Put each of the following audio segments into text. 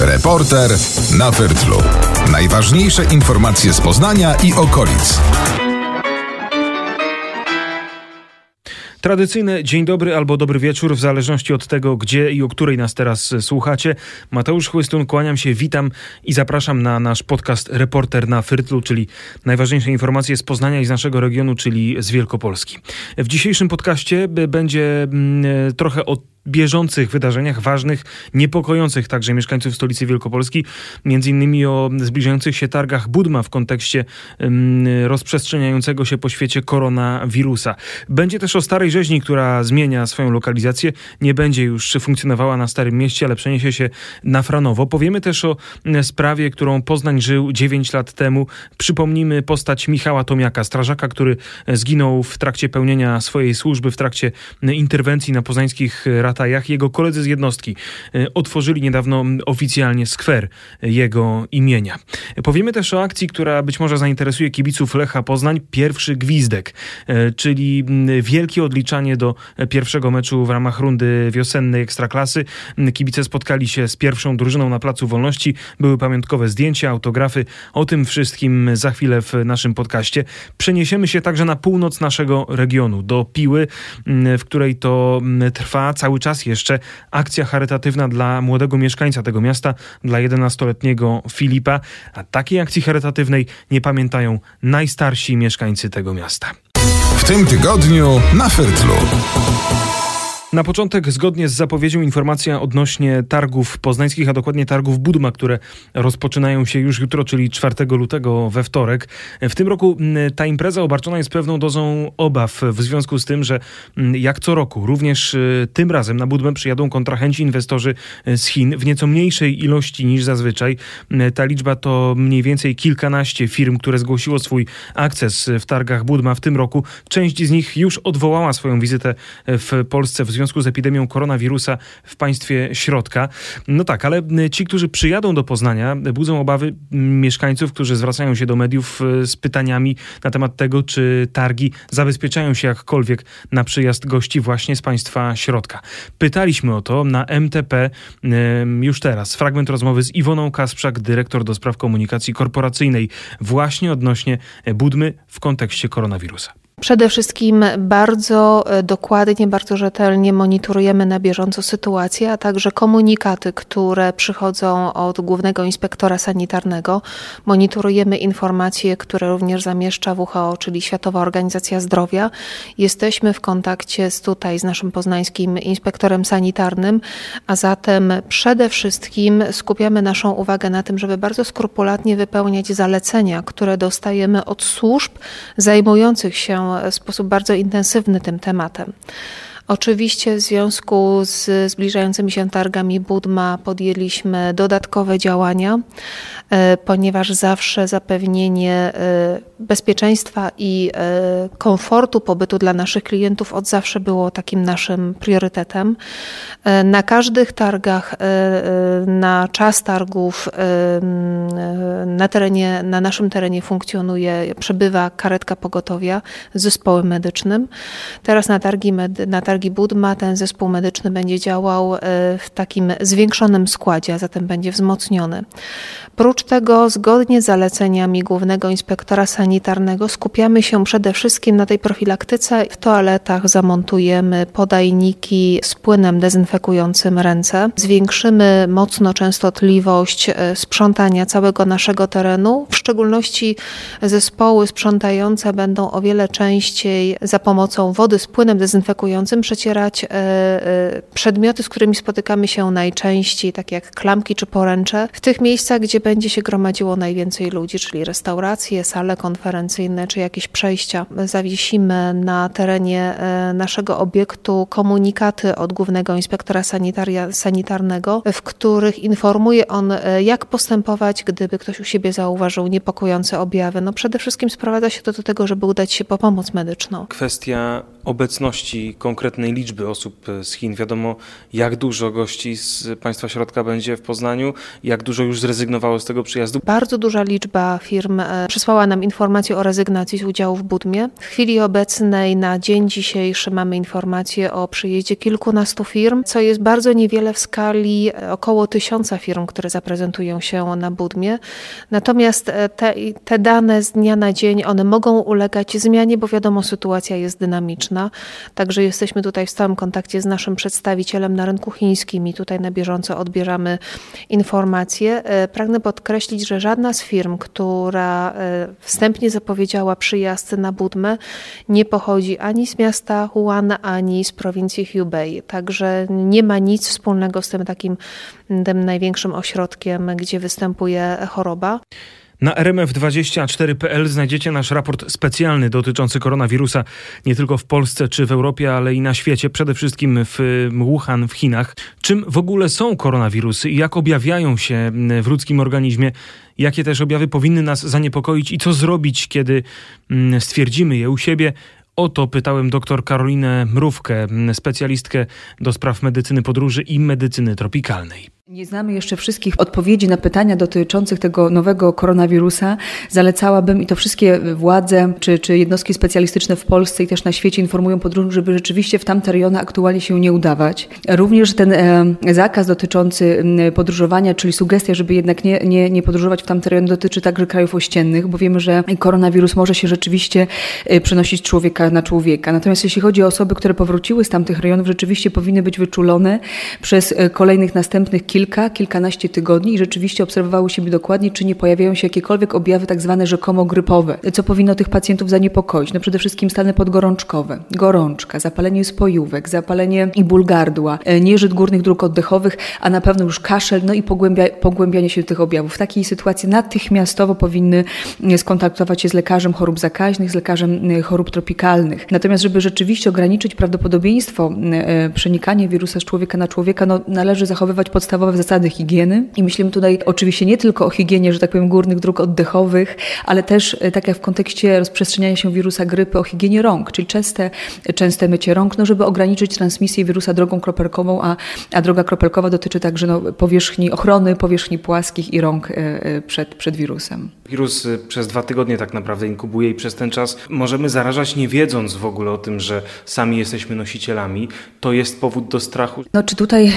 Reporter na Wyrtlu. Najważniejsze informacje z Poznania i okolic. Tradycyjne dzień dobry albo dobry wieczór, w zależności od tego, gdzie i o której nas teraz słuchacie. Mateusz Chłystun, kłaniam się, witam i zapraszam na nasz podcast Reporter na Fyrtlu, czyli najważniejsze informacje z Poznania i z naszego regionu, czyli z Wielkopolski. W dzisiejszym podcaście będzie mm, trochę o bieżących wydarzeniach, ważnych, niepokojących także mieszkańców stolicy Wielkopolski, między innymi o zbliżających się targach Budma w kontekście rozprzestrzeniającego się po świecie koronawirusa. Będzie też o Starej Rzeźni, która zmienia swoją lokalizację, nie będzie już funkcjonowała na Starym Mieście, ale przeniesie się na Franowo. Powiemy też o sprawie, którą Poznań żył 9 lat temu. Przypomnimy postać Michała Tomiaka, strażaka, który zginął w trakcie pełnienia swojej służby, w trakcie interwencji na poznańskich ratach Ratajach. Jego koledzy z jednostki e, otworzyli niedawno oficjalnie skwer jego imienia. Powiemy też o akcji, która być może zainteresuje kibiców Lecha Poznań. Pierwszy gwizdek, e, czyli wielkie odliczanie do pierwszego meczu w ramach rundy wiosennej Ekstraklasy. Kibice spotkali się z pierwszą drużyną na Placu Wolności. Były pamiątkowe zdjęcia, autografy. O tym wszystkim za chwilę w naszym podcaście. Przeniesiemy się także na północ naszego regionu, do Piły, w której to trwa cały czas czas jeszcze akcja charytatywna dla młodego mieszkańca tego miasta, dla 11-letniego Filipa. A takiej akcji charytatywnej nie pamiętają najstarsi mieszkańcy tego miasta. W tym tygodniu na Fertlu. Na początek, zgodnie z zapowiedzią, informacja odnośnie targów poznańskich, a dokładnie targów Budma, które rozpoczynają się już jutro, czyli 4 lutego we wtorek. W tym roku ta impreza obarczona jest pewną dozą obaw w związku z tym, że jak co roku, również y, tym razem na Budmę przyjadą kontrahenci, inwestorzy y, z Chin w nieco mniejszej ilości niż zazwyczaj. Ta liczba to mniej więcej kilkanaście firm, które zgłosiło swój akces w targach Budma w tym roku. Część z nich już odwołała swoją wizytę w Polsce w związku związku z epidemią koronawirusa w państwie środka. No tak, ale ci, którzy przyjadą do Poznania, budzą obawy mieszkańców, którzy zwracają się do mediów e, z pytaniami na temat tego, czy targi zabezpieczają się jakkolwiek na przyjazd gości właśnie z państwa środka. Pytaliśmy o to na MTP już teraz. Fragment rozmowy z Iwoną Kasprzak, dyrektor do spraw komunikacji korporacyjnej, właśnie odnośnie Budmy w kontekście koronawirusa. Przede wszystkim bardzo e, dokładnie, bardzo rzetelnie monitorujemy na bieżąco sytuację, a także komunikaty, które przychodzą od głównego inspektora sanitarnego. Monitorujemy informacje, które również zamieszcza WHO, czyli Światowa Organizacja Zdrowia. Jesteśmy w kontakcie z tutaj z naszym poznańskim inspektorem sanitarnym, a zatem przede wszystkim skupiamy naszą uwagę na tym, żeby bardzo skrupulatnie wypełniać zalecenia, które dostajemy od służb zajmujących się w sposób bardzo intensywny tym tematem. Oczywiście w związku z zbliżającymi się targami Budma podjęliśmy dodatkowe działania, e, ponieważ zawsze zapewnienie e, bezpieczeństwa i e, komfortu pobytu dla naszych klientów od zawsze było takim naszym priorytetem. Na każdych targach, na czas targów na terenie, na naszym terenie funkcjonuje, przebywa karetka pogotowia z zespołem medycznym. Teraz na targi, na targi Targi Budma ten zespół medyczny będzie działał e, w takim zwiększonym składzie, a zatem będzie wzmocniony. Prócz tego, zgodnie z zaleceniami Głównego Inspektora Sanitarnego, skupiamy się przede wszystkim na tej profilaktyce. W toaletach zamontujemy podajniki z płynem dezynfekującym ręce. Zwiększymy mocno częstotliwość e, sprzątania całego naszego terenu. W szczególności zespoły sprzątające będą o wiele częściej za pomocą wody z płynem dezynfekującym przecierać e, e, przedmioty, z którymi spotykamy się najczęściej, takie jak klamki czy poręcze, w tych miejscach, gdzie będzie się gromadziło najwięcej ludzi, czyli restauracje, sale konferencyjne czy jakieś przejścia. Zawiesimy na terenie e, naszego obiektu komunikaty od głównego inspektora sanitaria, sanitarnego, w których informuje on, jak postępować, gdyby ktoś u siebie zauważył niepokojące objawy. No przede wszystkim sprowadza się to do tego, żeby udać się po pomoc medyczną. Kwestia obecności konkretnej liczby osób z Chin. Wiadomo, jak dużo gości z państwa środka będzie w Poznaniu, jak dużo już zrezygnowało z tego przyjazdu? Bardzo duża liczba firm e, przysłała nam informację o rezygnacji z udziału w Budmie. W chwili obecnej, na dzień dzisiejszy, mamy informację o przyjeździe kilkunastu firm, co jest bardzo niewiele w skali e, około tysiąca firm, które zaprezentują się na Budmie. Natomiast e, te, te dane z dnia na dzień, one mogą ulegać zmianie, bo wiadomo, sytuacja jest dynamiczna. Także jesteśmy tutaj w stałym kontakcie z naszym przedstawicielem na rynku chińskim i tutaj na bieżąco odbieramy informacje. E, pragnę podkreślić, że żadna z firm, która e, wstępnie zapowiedziała przyjazd na Budmę, nie pochodzi ani z miasta Wuhan, ani z prowincji Hubei. Także nie ma nic wspólnego z tym takim tym największym ośrodkiem, gdzie występuje choroba. Na rmf24.pl znajdziecie nasz raport specjalny dotyczący koronawirusa nie tylko w Polsce czy w Europie, ale i na świecie, przede wszystkim w Wuhan, w Chinach. Czym w ogóle są koronawirusy i jak objawiają się w ludzkim organizmie? Jakie też objawy powinny nas zaniepokoić i co zrobić, kiedy stwierdzimy je u siebie? O to pytałem dr Karolinę Mrówkę, specjalistkę do spraw medycyny podróży i medycyny tropikalnej. Nie znamy jeszcze wszystkich odpowiedzi na pytania dotyczących tego nowego koronawirusa. Zalecałabym i to wszystkie władze czy, czy jednostki specjalistyczne w Polsce i też na świecie informują podróżnych, żeby rzeczywiście w tamte rejony aktualnie się nie udawać. Również ten e, zakaz dotyczący podróżowania, czyli sugestia, żeby jednak nie, nie, nie podróżować w tamte rejony, dotyczy także krajów ościennych, bo wiemy, że koronawirus może się rzeczywiście e, przenosić człowieka na człowieka. Natomiast jeśli chodzi o osoby, które powróciły z tamtych rejonów, rzeczywiście powinny być wyczulone przez e, kolejnych następnych kilka, kilkanaście tygodni i rzeczywiście obserwowały siebie dokładnie, czy nie pojawiają się jakiekolwiek objawy tak zwane rzekomo grypowe, co powinno tych pacjentów zaniepokoić. No przede wszystkim stany podgorączkowe, gorączka, zapalenie spojówek, zapalenie i ból gardła, e, nieżyt górnych dróg oddechowych, a na pewno już kaszel, no i pogłębia, pogłębianie się tych objawów. W takiej sytuacji natychmiastowo powinny e, skontaktować się z lekarzem chorób zakaźnych, z lekarzem e, chorób tropikalnych. Natomiast, żeby rzeczywiście ograniczyć prawdopodobieństwo przenikania wirusa z człowieka na człowieka, no, należy zachowywać podstawowe podstawowe zasady higieny. I myślimy tutaj oczywiście nie tylko o higienie, że tak powiem, górnych dróg oddechowych, ale też e, tak jak w kontekście rozprzestrzeniania się wirusa grypy, o higienie rąk, czyli częste, częste mycie rąk, no żeby ograniczyć transmisję wirusa drogą kropelkową, a, a droga kropelkowa dotyczy także no, powierzchni ochrony, powierzchni płaskich i rąk e, e, przed, przed wirusem. Wirus przez dwa tygodnie tak naprawdę inkubuje i przez ten czas możemy zarażać nie wiedząc w ogóle o tym, że sami jesteśmy nosicielami. To jest powód do strachu. No czy tutaj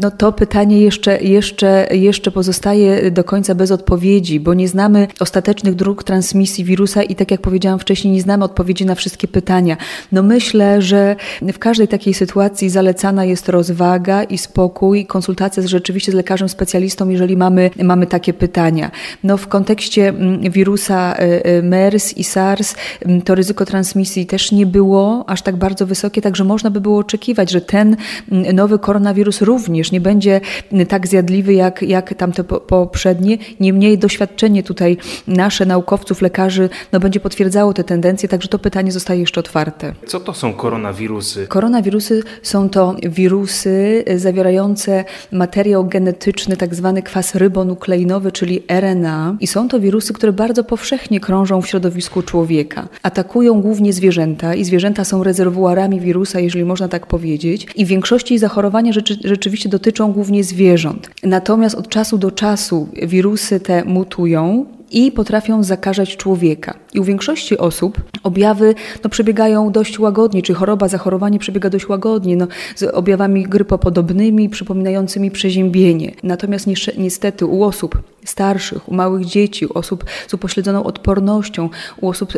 no, to pytanie jeszcze, jeszcze, jeszcze pozostaje do końca bez odpowiedzi, bo nie znamy ostatecznych dróg transmisji wirusa i tak jak powiedziałam wcześniej, nie znamy odpowiedzi na wszystkie pytania. No myślę, że w każdej takiej sytuacji zalecana jest rozwaga i spokój, konsultacja z, rzeczywiście z lekarzem specjalistą, jeżeli mamy, mamy takie pytania. No w kontekście mm, wirusa y, y, MERS i SARS mm, to ryzyko transmisji też nie było aż tak bardzo wysokie, także można by było oczekiwać, że ten mm, nowy koronawirus również nie będzie tak zjadliwy jak, jak tamte poprzednie. Niemniej doświadczenie tutaj nasze naukowców, lekarzy no, będzie potwierdzało te tendencje, także to pytanie zostaje jeszcze otwarte. Co to są koronawirusy? Koronawirusy są to wirusy zawierające materiał genetyczny, tak zwany kwas rybonukleinowy, czyli RNA. I są to wirusy, które bardzo powszechnie krążą w środowisku człowieka. Atakują głównie zwierzęta i zwierzęta są rezerwuarami wirusa, jeżeli można tak powiedzieć. I w większości zachorowania rzeczy, rzeczywiście dotyczą głównie zwierząt zwierząt. Natomiast od czasu do czasu wirusy te mutują i potrafią zakażać człowieka. I u większości osób objawy no, przebiegają dość łagodnie, czy choroba, zachorowanie przebiega dość łagodnie, no, z objawami grypopodobnymi, przypominającymi przeziębienie. Natomiast niestety u osób starszych, u małych dzieci, u osób z upośledzoną odpornością, u osób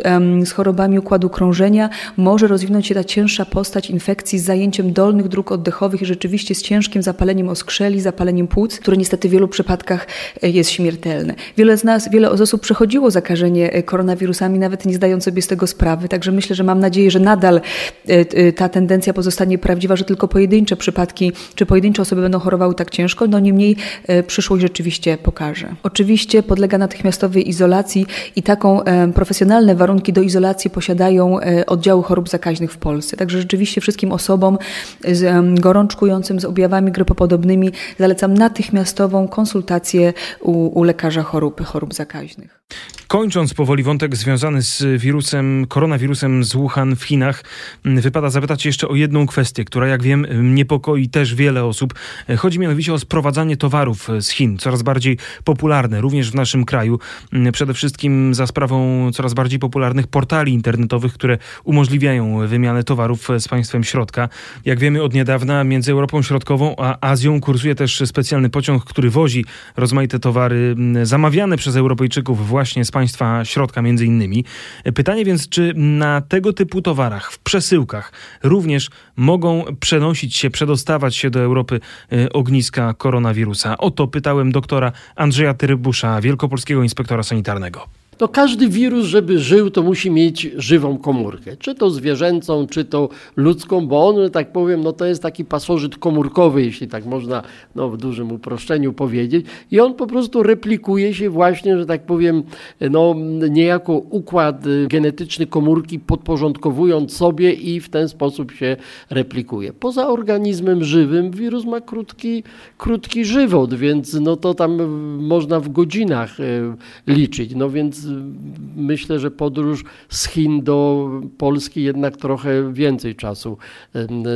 z chorobami układu krążenia może rozwinąć się ta cięższa postać infekcji z zajęciem dolnych dróg oddechowych i rzeczywiście z ciężkim zapaleniem oskrzeli, zapaleniem płuc, które niestety w wielu przypadkach e, jest śmiertelne. Wiele z nas, wiele osób przechodziło zakażenie e, koronawirusami, nawet nie zdając sobie z tego sprawy, także myślę, że mam nadzieję, że nadal e, ta tendencja pozostanie prawdziwa, że tylko pojedyncze przypadki, czy pojedyncze osoby będą chorowały tak ciężko, no niemniej przyszłość rzeczywiście pokaże. Oczywiście podlega natychmiastowej izolacji i taką profesjonalne warunki do izolacji posiadają e, oddziały chorób zakaźnych w Polsce. Także rzeczywiście wszystkim osobom z gorączkującym, z objawami grypopodobnymi zalecam natychmiastową konsultację u, u lekarza chorób, chorób zakaźnych. Kończąc powoli wątek związany z wirusem, koronawirusem z Wuhan w Chinach, wypada zapytać jeszcze o jedną kwestię, która jak wiem niepokoi też wiele osób. Chodzi mianowicie o sprowadzanie towarów z Chin, coraz bardziej popularne, również w naszym kraju. Przede wszystkim za sprawą coraz bardziej popularnych portali internetowych, które umożliwiają wymianę towarów z państwem środka. Jak wiemy od niedawna między Europą Środkową a Azją kursuje też specjalny pociąg, który wozi rozmaite towary zamawiane przez Europejczyków właśnie z państwa środka między innymi. Pytanie więc, czy na tego typu towarach, w przesyłkach również mogą przenosić się, przedostawać się do Europy e, ogniska koronawirusa? O to pytałem doktora Andrzeja Tyrybusza, wielkopolskiego inspektora sanitarnego to każdy wirus, żeby żył, to musi mieć żywą komórkę. Czy to zwierzęcą, czy to ludzką, bo on, tak powiem, no to jest taki pasożyt komórkowy, jeśli tak można no, w dużym uproszczeniu powiedzieć. I on po prostu replikuje się właśnie, że tak powiem, no, niejako układ genetyczny komórki podporządkowując sobie i w ten sposób się replikuje. Poza organizmem żywym wirus ma krótki, krótki żywot, więc no to tam można w godzinach e, liczyć. No więc myślę, że podróż z Chin do Polski jednak trochę więcej czasu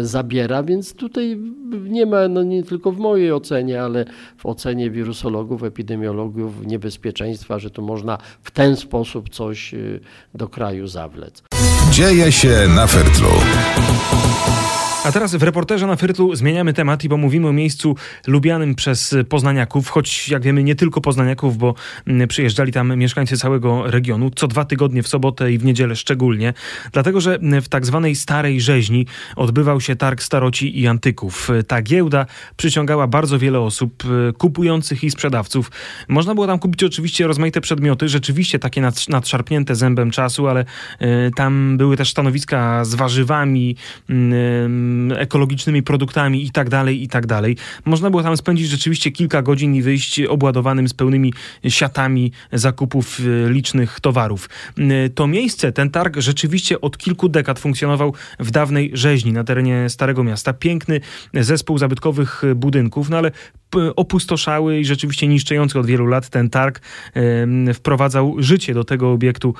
zabiera, więc tutaj nie ma, no nie tylko w mojej ocenie, ale w ocenie wirusologów, epidemiologów niebezpieczeństwa, że tu można w ten sposób coś y, do kraju zawlec. Dzieje się na Fertlu. A teraz w reporterze na Fyrtlu zmieniamy temat i bo mówimy o miejscu lubianym przez poznaniaków, choć jak wiemy nie tylko poznaniaków, bo mm, przyjeżdżali tam mieszkańcy całego regionu, co dwa tygodnie w sobotę i w niedzielę szczególnie, dlatego że mm, w tak zwanej Starej Rzeźni odbywał się targ staroci i antyków. Ta giełda przyciągała bardzo wiele osób, y, kupujących i sprzedawców. Można było tam kupić oczywiście rozmaite przedmioty, rzeczywiście takie nadszarpnięte zębem czasu, ale y, tam były też stanowiska z warzywami, y, ekologicznymi produktami i tak dalej, i tak dalej. Można było tam spędzić rzeczywiście kilka godzin i wyjść obładowanym z pełnymi siatami zakupów e, licznych towarów. E, to miejsce, ten targ rzeczywiście od kilku dekad funkcjonował w dawnej rzeźni na terenie Starego Miasta. Piękny zespół zabytkowych budynków, no ale opustoszały i rzeczywiście niszczący od wielu lat ten targ wprowadzał życie do tego obiektu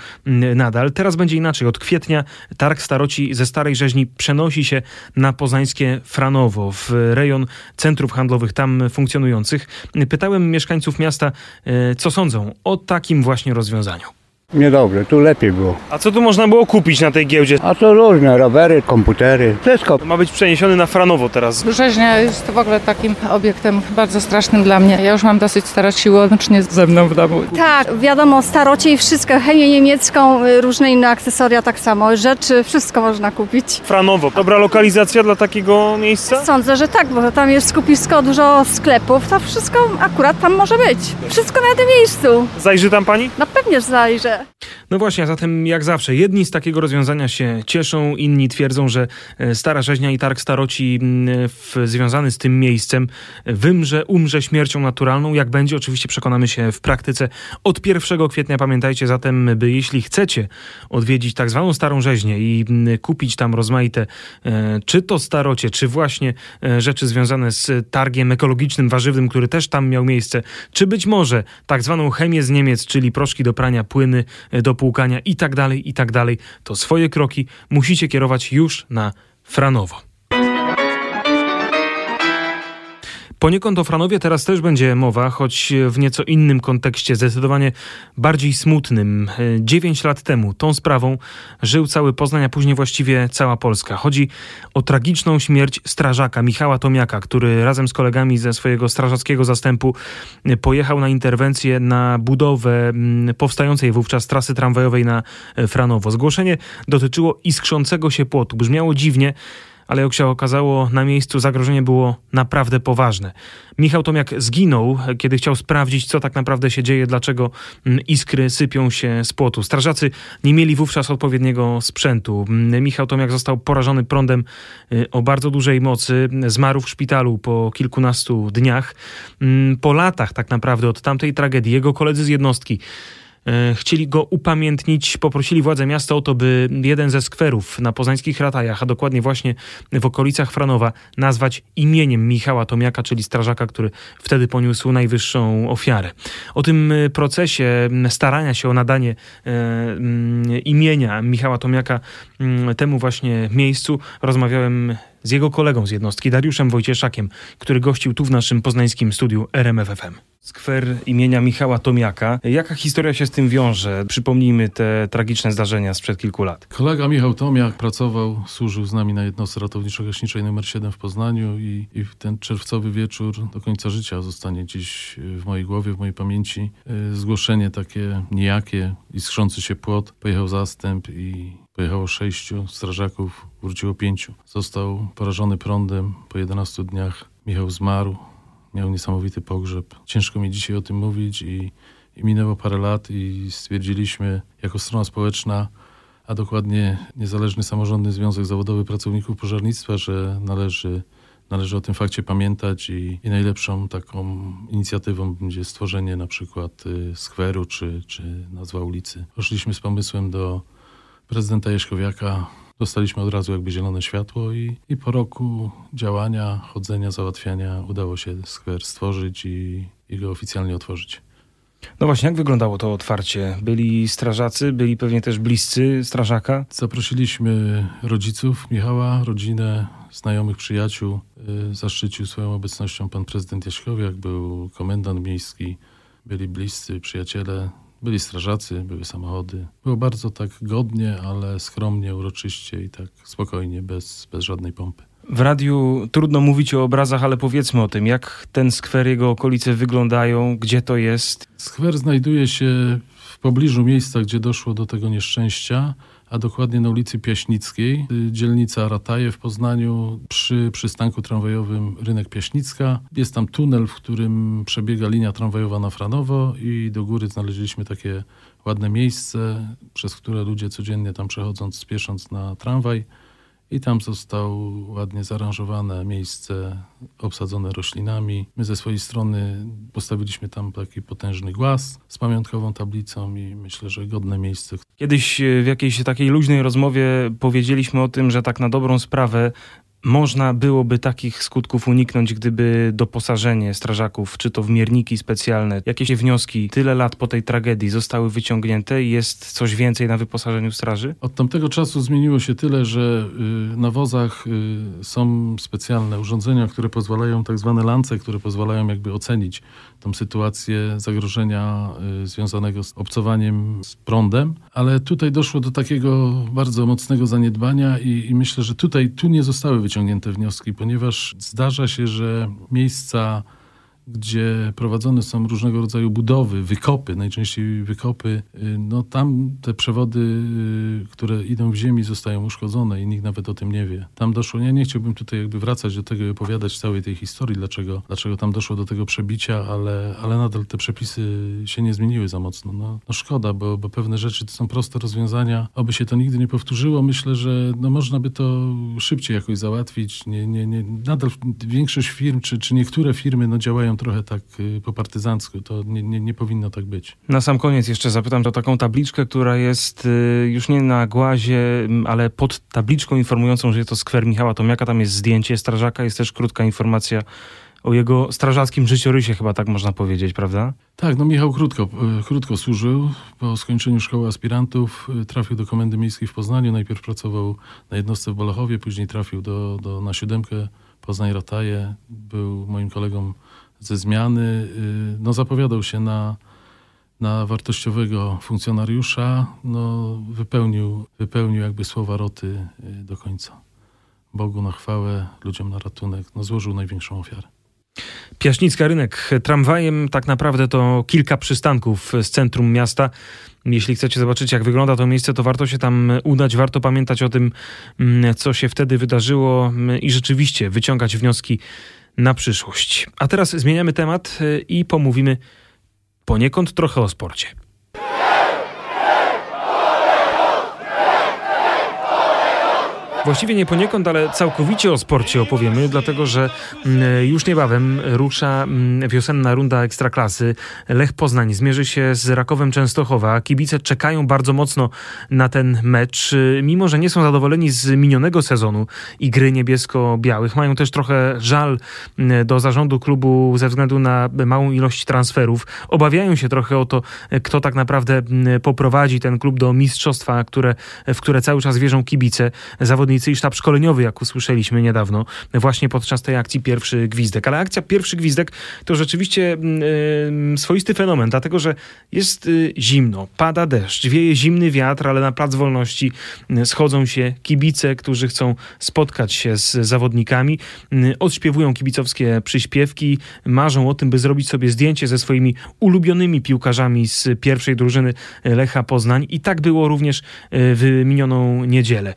nadal. Teraz będzie inaczej. Od kwietnia targ staroci ze Starej Rzeźni przenosi się na poznańskie Franowo, w rejon centrów handlowych tam funkcjonujących. Pytałem mieszkańców miasta, e, co sądzą o takim właśnie rozwiązaniu. Niedobrze, tu lepiej było. A co tu można było kupić na tej giełdzie? A to różne, rowery, komputery, wszystko. Ma być przeniesiony na Franowo teraz. Rzeźnia jest w ogóle takim obiektem bardzo strasznym dla mnie. Ja już mam dosyć staroci łącznie ze mną w domu. Tak, wiadomo, starocie i wszystko, chemię niemiecką, y, różne inne akcesoria tak samo, rzeczy, wszystko można kupić. Franowo, dobra lokalizacja dla takiego miejsca? Sądzę, że tak, bo tam jest skupisko, dużo sklepów, to wszystko akurat tam może być. Wszystko na tym miejscu. Zajrzy tam pani? No pewnie, że zajrzę. No właśnie, a zatem jak zawsze, jedni z takiego rozwiązania się cieszą, inni twierdzą, że e, Stara Rzeźnia i Targ Staroci w, związany z tym miejscem wymrze, umrze śmiercią naturalną. Jak będzie, oczywiście przekonamy się w praktyce. Od 1 kwietnia pamiętajcie zatem, by jeśli chcecie odwiedzić tak zwaną Starą Rzeźnię i kupić tam rozmaite, e, czy to starocie, czy właśnie e, rzeczy związane z targiem ekologicznym, warzywnym, który też tam miał miejsce, czy być może tak zwaną chemię z Niemiec, czyli proszki do prania, płyny, do płukania i tak dalej, i tak dalej, to swoje kroki musicie kierować już na Franowo. Poniekąd o Franowie teraz też będzie mowa, choć w nieco innym kontekście, zdecydowanie bardziej smutnym. Dziewięć lat temu tą sprawą żył cały Poznań, a później właściwie cała Polska. Chodzi o tragiczną śmierć strażaka Michała Tomiaka, który razem z kolegami ze swojego strażackiego zastępu pojechał na interwencję na budowę mm, powstającej wówczas trasy tramwajowej na Franowo. Zgłoszenie dotyczyło iskrzącego się płotu. Brzmiało dziwnie, ale jak się okazało, na miejscu zagrożenie było naprawdę poważne. Michał Tomiak zginął, kiedy chciał sprawdzić, co tak naprawdę się dzieje, dlaczego mm, iskry sypią się z płotu. Strażacy nie mieli wówczas odpowiedniego sprzętu. Mm, Michał Tomiak został porażony prądem y, o bardzo dużej mocy, zmarł w szpitalu po kilkunastu dniach. Mm, po latach tak naprawdę od tamtej tragedii jego koledzy z jednostki chcieli go upamiętnić, poprosili władze miasta o to, by jeden ze skwerów na poznańskich ratajach, a dokładnie właśnie w okolicach Franowa, nazwać imieniem Michała Tomiaka, czyli strażaka, który wtedy poniósł najwyższą ofiarę. O tym procesie starania się o nadanie imienia Michała Tomiaka temu właśnie miejscu rozmawiałem z jego kolegą z jednostki, Dariuszem Wojcieszakiem, który gościł tu w naszym poznańskim studiu RMFFM. Skwer imienia Michała Tomiaka. Jaka historia się z tym wiąże? Przypomnijmy te tragiczne zdarzenia sprzed kilku lat. Kolega Michał Tomiak pracował, służył z nami na jednostce ratowniczo-gaśniczej nr 7 w Poznaniu i, i ten czerwcowy wieczór do końca życia zostanie gdzieś w mojej głowie, w mojej pamięci. E, zgłoszenie takie nijakie i skrzący się płot. Pojechał zastęp i Pojechało sześciu strażaków, wróciło pięciu. Został porażony prądem po 11 dniach. Michał zmarł, miał niesamowity pogrzeb. Ciężko mi dzisiaj o tym mówić i, i minęło parę lat i stwierdziliśmy jako strona społeczna, a dokładnie Niezależny Samorządny Związek Zawodowy Pracowników Pożarnictwa, że należy, należy o tym fakcie pamiętać i, i najlepszą taką inicjatywą będzie stworzenie na przykład y, skweru czy, czy nazwa ulicy. Poszliśmy z pomysłem do prezydenta Jaśkowiaka dostaliśmy od razu jakby zielone światło i, i po roku działania, chodzenia, załatwiania udało się skwer stworzyć i, i go oficjalnie otworzyć. No właśnie, jak wyglądało to otwarcie? Byli strażacy, byli pewnie też bliscy strażaka? Zaprosiliśmy rodziców Michała, rodzinę, znajomych, przyjaciół. Y, zaszczycił swoją obecnością pan prezydent Jaśkowiak, był komendant miejski, byli bliscy przyjaciele, byli strażacy, były samochody. Było bardzo tak godnie, ale skromnie, uroczyście i tak spokojnie, bez, bez żadnej pompy. W radiu trudno mówić o obrazach, ale powiedzmy o tym, jak ten skwer, jego okolice wyglądają, gdzie to jest. Skwer znajduje się w pobliżu miejsca, gdzie doszło do tego nieszczęścia a dokładnie na ulicy Piaśnickiej, y, dzielnica Rataje w Poznaniu, przy przystanku tramwajowym Rynek Piaśnicka. Jest tam tunel, w którym przebiega linia tramwajowa na Franowo i do góry znaleźliśmy takie ładne miejsce, przez które ludzie codziennie tam przechodząc, spiesząc na tramwaj, i tam zostało ładnie zaaranżowane miejsce obsadzone roślinami. My ze swojej strony postawiliśmy tam taki potężny głaz z pamiątkową tablicą i myślę, że godne miejsce. Kiedyś w jakiejś takiej luźnej rozmowie powiedzieliśmy o tym, że tak na dobrą sprawę można byłoby takich skutków uniknąć, gdyby doposażenie strażaków, czy to w mierniki specjalne, jakieś wnioski tyle lat po tej tragedii zostały wyciągnięte i jest coś więcej na wyposażeniu straży? Od tamtego czasu zmieniło się tyle, że y, na wozach y, są specjalne urządzenia, które pozwalają, tak zwane lance, które pozwalają jakby ocenić tą sytuację zagrożenia y, związanego z obcowaniem z prądem, ale tutaj doszło do takiego bardzo mocnego zaniedbania i, i myślę, że tutaj tu nie zostały wyciągnięte wnioski, ponieważ zdarza się, że miejsca gdzie prowadzone są różnego rodzaju budowy, wykopy, najczęściej wykopy, y, no tam te przewody, y, które idą w ziemi zostają uszkodzone i nikt nawet o tym nie wie. Tam doszło, ja nie chciałbym tutaj jakby wracać do tego i opowiadać całej tej historii, dlaczego, dlaczego tam doszło do tego przebicia, ale, ale nadal te przepisy się nie zmieniły za mocno. No, no szkoda, bo, bo pewne rzeczy to są proste rozwiązania. Oby się to nigdy nie powtórzyło. Myślę, że no można by to szybciej jakoś załatwić. Nie, nie, nie. Nadal większość firm, czy, czy niektóre firmy no działają trochę tak y, po partyzancku. To nie, nie, nie powinno tak być. Na sam koniec jeszcze zapytam o taką tabliczkę, która jest y, już nie na głazie, ale pod tabliczką informującą, że jest to skwer Michała Tomiaka. Tam jest zdjęcie strażaka, jest też krótka informacja o jego strażackim życiorysie, chyba tak można powiedzieć, prawda? Tak, no Michał krótko, y, krótko służył. Po skończeniu szkoły aspirantów trafił do Komendy Miejskiej w Poznaniu. Najpierw pracował na jednostce w Bolachowie, później trafił do, do, na siódemkę Poznań-Rataje. Był moim kolegą ze zmiany, y, no zapowiadał się na, na wartościowego funkcjonariusza, no wypełnił, wypełnił jakby słowa roty y, do końca. Bogu na chwałę, ludziom na ratunek, no złożył największą ofiarę. Piaśnicka Rynek. Tramwajem tak naprawdę to kilka przystanków z centrum miasta. Jeśli chcecie zobaczyć, jak wygląda to miejsce, to warto się tam udać. Warto pamiętać o tym, mm, co się wtedy wydarzyło mm, i rzeczywiście wyciągać wnioski na przyszłość. A teraz zmieniamy temat y, i pomówimy poniekąd trochę o sporcie. Właściwie nie poniekąd, ale całkowicie o sporcie opowiemy, dlatego że mm, już niebawem rusza mm, wiosenna runda Ekstraklasy. Lech Poznań zmierzy się z Rakowem Częstochowa. Kibice czekają bardzo mocno na ten mecz, mimo że nie są zadowoleni z minionego sezonu i gry niebiesko-białych. Mają też trochę żal mm, do zarządu klubu ze względu na małą ilość transferów. Obawiają się trochę o to, kto tak naprawdę poprowadzi ten klub do mistrzostwa, które, w które cały czas wierzą kibice. Zawodnicy i sztab szkoleniowy, jak usłyszeliśmy niedawno, właśnie podczas tej akcji Pierwszy Gwizdek. Ale akcja Pierwszy Gwizdek to rzeczywiście yy, swoisty fenomen, dlatego że jest yy, zimno, pada deszcz, wieje zimny wiatr, ale na Plac Wolności yy, schodzą się kibice, którzy chcą spotkać się z zawodnikami, y, odśpiewują kibicowskie przyśpiewki, marzą o tym, by zrobić sobie zdjęcie ze swoimi ulubionymi piłkarzami z pierwszej drużyny Lecha Poznań i tak było również y, w minioną niedzielę.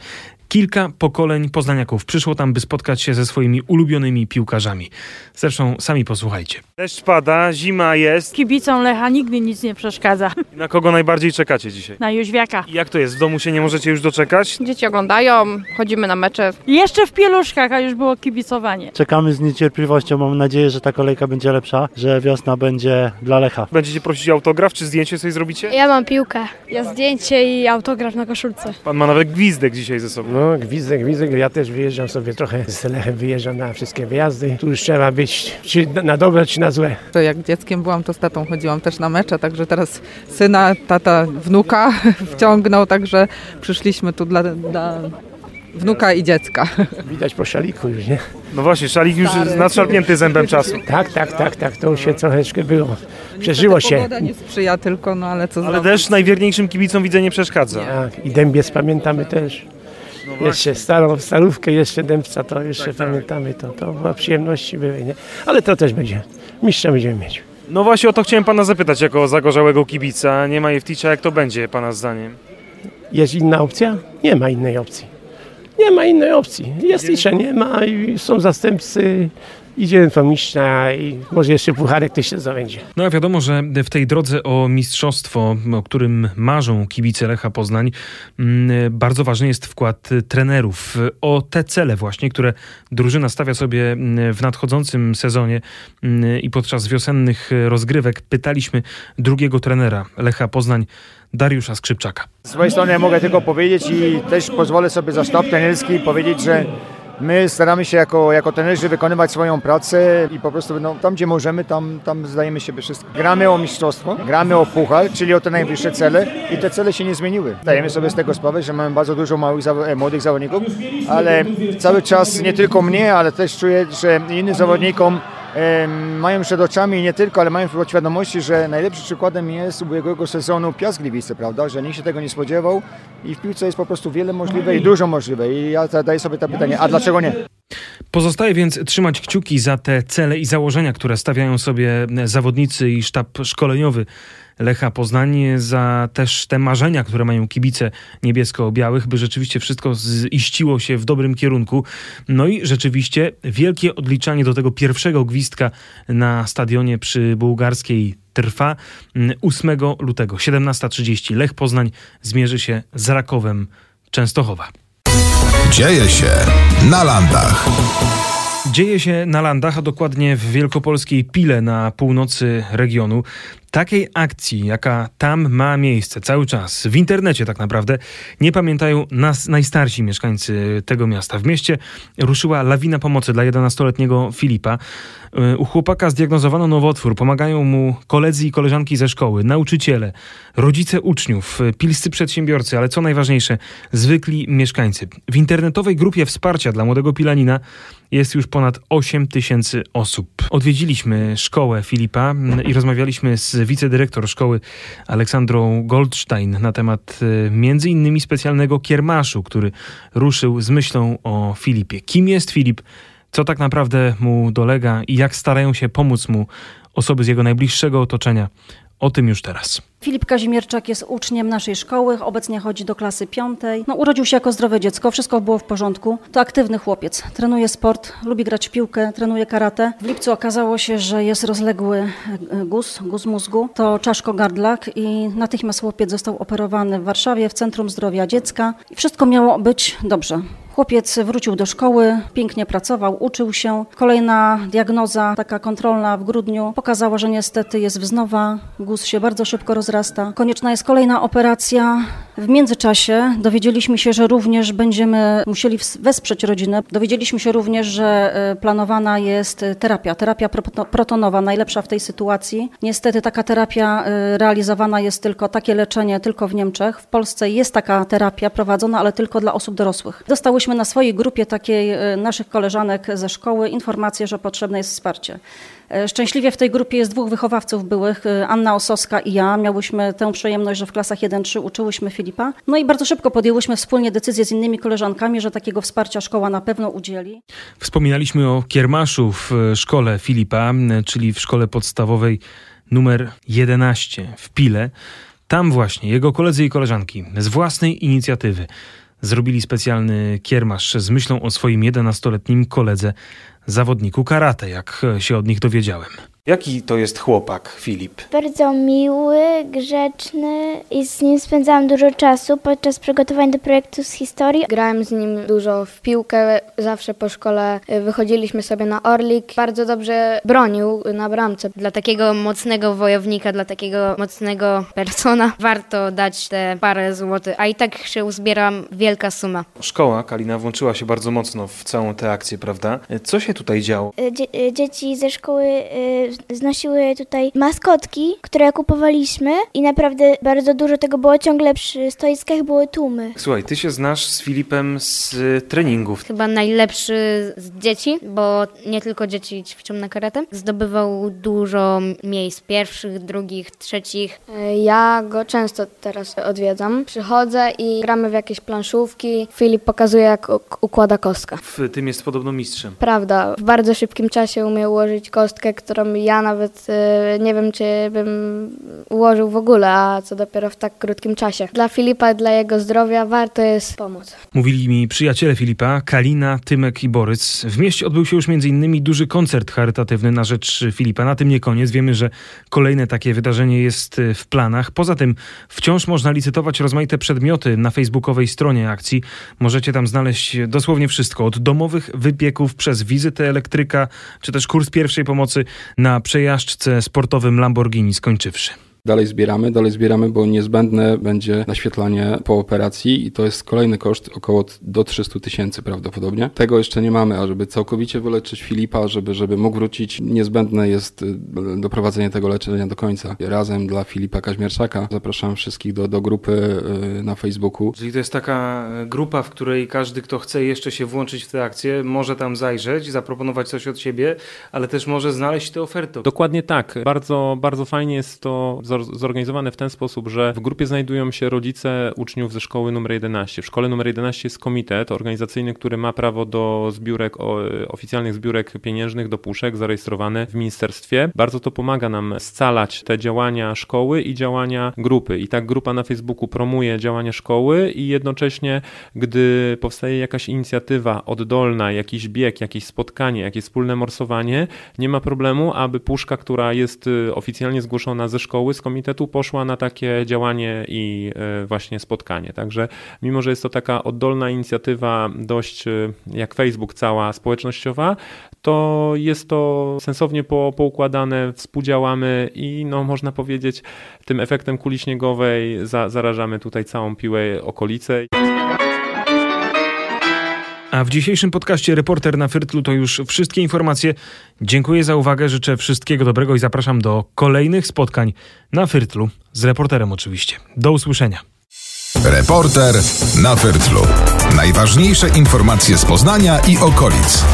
Kilka pokoleń poznaniaków przyszło tam, by spotkać się ze swoimi ulubionymi piłkarzami. Zresztą sami posłuchajcie. Deszcz pada, zima jest. Kibicom Lecha nigdy nic nie przeszkadza. Na kogo najbardziej czekacie dzisiaj? Na Jóźwiaka. I jak to jest? W domu się nie możecie już doczekać? Dzieci oglądają, chodzimy na mecze. Jeszcze w pieluszkach, a już było kibicowanie. Czekamy z niecierpliwością. Mam nadzieję, że ta kolejka będzie lepsza, że wiosna będzie dla Lecha. Będziecie prosić autograf, czy zdjęcie sobie zrobicie? Ja mam piłkę. Ja zdjęcie i autograf na koszulce. Pan ma nawet gwizdek dzisiaj ze sobą. No, gwizdek, gwizdek. Ja też wyjeżdżam sobie trochę z Lechem, wyjeżdżam na wszystkie wyjazdy. Tu już trzeba być czy na dobre, czy na złe. To jak dzieckiem byłam, to z tatą chodziłam też na mecze, także teraz syna, tata, wnuka wciągnął, także przyszliśmy tu dla, dla wnuka i dziecka. Widać po szaliku już, nie? No właśnie, szalik już Stary, nadszarpnięty zębem czasu. Tak, tak, tak, tak, to już się troszeczkę było. Przeżyło się. Pogoda nie sprzyja tylko, no ale co Ale zrobić? deszcz najwierniejszym kibicom widzę nie przeszkadza. Tak, i Dębiec pamiętamy też. No jeszcze starą, starówkę, jeszcze Dębca, to jeszcze tak, tak. pamiętamy, to, to była przyjemności były, nie? Ale to też będzie, mistrza będziemy mieć. No właśnie o to chciałem pana zapytać, jako zagorzałego kibica. Nie ma Jefticza, jak to będzie pana zdaniem? Jest inna opcja? Nie ma innej opcji. Nie ma innej opcji. Jest licze, nie ma i są zastępcy idzie do mistrza i może jeszcze pucharek też się zawędzie. No a wiadomo, że w tej drodze o mistrzostwo, o którym marzą kibice Lecha Poznań, mm, bardzo ważny jest wkład trenerów. O te cele właśnie, które drużyna stawia sobie mm, w nadchodzącym sezonie mm, i podczas wiosennych rozgrywek pytaliśmy drugiego trenera Lecha Poznań, Dariusza Skrzypczaka. Z swojej strony mogę tylko powiedzieć i też pozwolę sobie za sztab trenerski powiedzieć, że My staramy się jako, jako trenerzy wykonywać swoją pracę i po prostu no, tam, gdzie możemy, tam, tam zdajemy siebie wszystko. Gramy o mistrzostwo, gramy o puchar, czyli o te najwyższe cele i te cele się nie zmieniły. Zdajemy sobie z tego sprawę, że mamy bardzo dużo małych, e, młodych zawodników, ale cały czas nie tylko mnie, ale też czuję, że innym zawodnikom mają przed oczami nie tylko, ale mają świadomości, że najlepszym przykładem jest ubiegłego sezonu Piast Gliwice, prawda, że nikt się tego nie spodziewał i w piłce jest po prostu wiele możliwe i dużo możliwe. I ja zadaję sobie to pytanie, a dlaczego nie? Pozostaje więc trzymać kciuki za te cele i założenia, które stawiają sobie zawodnicy i sztab szkoleniowy Lecha Poznań, za też te marzenia, które mają kibice niebiesko-białych, by rzeczywiście wszystko ziściło się w dobrym kierunku. No i rzeczywiście wielkie odliczanie do tego pierwszego gwizdka na stadionie przy Bułgarskiej trwa 8 lutego 17.30. Lech Poznań zmierzy się z Rakowem Częstochowa. Dzieje się na landach. Dzieje się na landach, a dokładnie w wielkopolskiej Pile na północy regionu. Takiej akcji, jaka tam ma miejsce cały czas, w internecie tak naprawdę, nie pamiętają nas najstarsi mieszkańcy tego miasta. W mieście ruszyła lawina pomocy dla 11-letniego Filipa. U chłopaka zdiagnozowano nowotwór. Pomagają mu koledzy i koleżanki ze szkoły, nauczyciele, rodzice uczniów, pilscy przedsiębiorcy, ale co najważniejsze, zwykli mieszkańcy. W internetowej grupie wsparcia dla młodego Pilanina jest już ponad 8 tysięcy osób. Odwiedziliśmy szkołę Filipa i rozmawialiśmy z wicedyrektor szkoły Aleksandrą Goldstein na temat e, między innymi specjalnego kiermaszu, który ruszył z myślą o Filipie. Kim jest Filip? Co tak naprawdę mu dolega i jak starają się pomóc mu osoby z jego najbliższego otoczenia? O tym już teraz. Filip Kazimierczak jest uczniem naszej szkoły, obecnie chodzi do klasy piątej. No, urodził się jako zdrowe dziecko, wszystko było w porządku. To aktywny chłopiec, trenuje sport, lubi grać w piłkę, trenuje karate. W lipcu okazało się, że jest rozległy e, guz, guz mózgu, to czaszko-gardlak i natychmiast chłopiec został operowany w Warszawie w Centrum Zdrowia Dziecka i wszystko miało być dobrze. Chłopiec wrócił do szkoły, pięknie pracował, uczył się. Kolejna diagnoza, taka kontrolna w grudniu, pokazała, że niestety jest wznowa, guz się bardzo szybko rozrasta. Konieczna jest kolejna operacja. W międzyczasie dowiedzieliśmy się, że również będziemy musieli wesprzeć rodzinę. Dowiedzieliśmy się również, że e, planowana jest terapia, terapia protonowa, najlepsza w tej sytuacji. Niestety taka terapia e, realizowana jest tylko, takie leczenie tylko w Niemczech. W Polsce jest taka terapia prowadzona, ale tylko dla osób dorosłych. Dostałyśmy na swojej grupie takiej e, naszych koleżanek ze szkoły informację, że potrzebne jest wsparcie. E, szczęśliwie w tej grupie jest dwóch wychowawców byłych, e, Anna Ososka i ja. Miałyśmy tę przyjemność, że w klasach 1-3 uczyłyśmy Filipa. No i bardzo szybko podjęłyśmy wspólnie decyzję z innymi koleżankami, że takiego wsparcia szkoła na pewno udzieli. Wspominaliśmy o kiermaszu w szkole Filipa, czyli w szkole podstawowej numer 11 w Pile. Tam właśnie jego koledzy i koleżanki z własnej inicjatywy zrobili specjalny kiermasz z myślą o swoim 11-letnim koledze, zawodniku karate, jak się od nich dowiedziałem. Jaki to jest chłopak, Filip? Bardzo miły, grzeczny i z nim spędzałam dużo czasu podczas przygotowań do projektu z historii. Grałem z nim dużo w piłkę, zawsze po szkole wychodziliśmy sobie na Orlik. Bardzo dobrze bronił na bramce. Dla takiego mocnego wojownika, dla takiego mocnego persona warto dać te parę złotych, a i tak się uzbiera wielka suma. Szkoła Kalina włączyła się bardzo mocno w całą tę akcję, prawda? Co się tutaj działo? Dzie dzieci ze szkoły znosiły tutaj maskotki, które kupowaliśmy i naprawdę bardzo dużo tego było. Ciągle przy stoiskach były tłumy. Słuchaj, ty się znasz z Filipem z treningów. Chyba najlepszy z dzieci, bo nie tylko dzieci ćwiczą na karate. Zdobywał dużo miejsc, pierwszych, drugich, trzecich. E, ja go często teraz odwiedzam. Przychodzę i gramy w jakieś planszówki. Filip pokazuje, jak układa kostkę. W tym jest podobno mistrzem. Prawda. W bardzo szybkim czasie umie ułożyć kostkę, którą ja nawet y, nie wiem, czy bym ułożył w ogóle, a co dopiero w tak krótkim czasie. Dla Filipa, dla jego zdrowia warto jest pomóc. Mówili mi przyjaciele Filipa, Kalina, Tymek i Borys. W mieście odbył się już m.in. duży koncert charytatywny na rzecz Filipa. Na tym nie koniec. Wiemy, że kolejne takie wydarzenie jest y, w planach. Poza tym wciąż można licytować rozmaite przedmioty na facebookowej stronie akcji. Możecie tam znaleźć dosłownie wszystko. Od domowych wypieków przez wizytę elektryka, czy też kurs pierwszej pomocy na przejażdżce sportowym Lamborghini skończywszy. Dalej zbieramy, dalej zbieramy, bo niezbędne będzie naświetlanie po operacji i to jest kolejny koszt około do 300 tysięcy prawdopodobnie. Tego jeszcze nie mamy, a żeby całkowicie wyleczyć Filipa, żeby, żeby mógł wrócić, niezbędne jest y, doprowadzenie tego leczenia do końca. Razem dla Filipa Kaźmierczaka zapraszam wszystkich do, do grupy y, na Facebooku. Czyli to jest taka y, grupa, w której każdy, kto chce jeszcze się włączyć w tę akcję, może tam zajrzeć, zaproponować coś od siebie, ale też może znaleźć tę ofertę. Dokładnie tak. Bardzo, bardzo fajnie jest to zorganizowane w ten sposób, że w grupie znajdują się rodzice uczniów ze szkoły numer 11. W szkole numer 11 jest komitet organizacyjny, który ma prawo do zbiórek, oficjalnych zbiórek pieniężnych, do puszek zarejestrowany w ministerstwie. Bardzo to pomaga nam scalać te działania szkoły i działania grupy. I tak grupa na Facebooku promuje działania szkoły i jednocześnie, gdy powstaje jakaś inicjatywa oddolna, jakiś bieg, jakieś spotkanie, jakieś wspólne morsowanie, nie ma problemu, aby puszka, która jest y, oficjalnie zgłoszona ze szkoły, komitetu poszła na takie działanie i e, właśnie spotkanie. Także mimo, że jest to taka oddolna inicjatywa, dość e, jak Facebook, cała społecznościowa, to jest to sensownie po, poukładane, współdziałamy i no, można powiedzieć, tym efektem kuli śniegowej za, zarażamy tutaj całą piłę okolice. A w dzisiejszym podcaście Reporter na Fyrtlu to już wszystkie informacje. Dziękuję za uwagę, życzę wszystkiego dobrego i zapraszam do kolejnych spotkań na Fyrtlu, z reporterem oczywiście. Do usłyszenia. Reporter na Fyrtlu. Najważniejsze informacje z Poznania i okolic.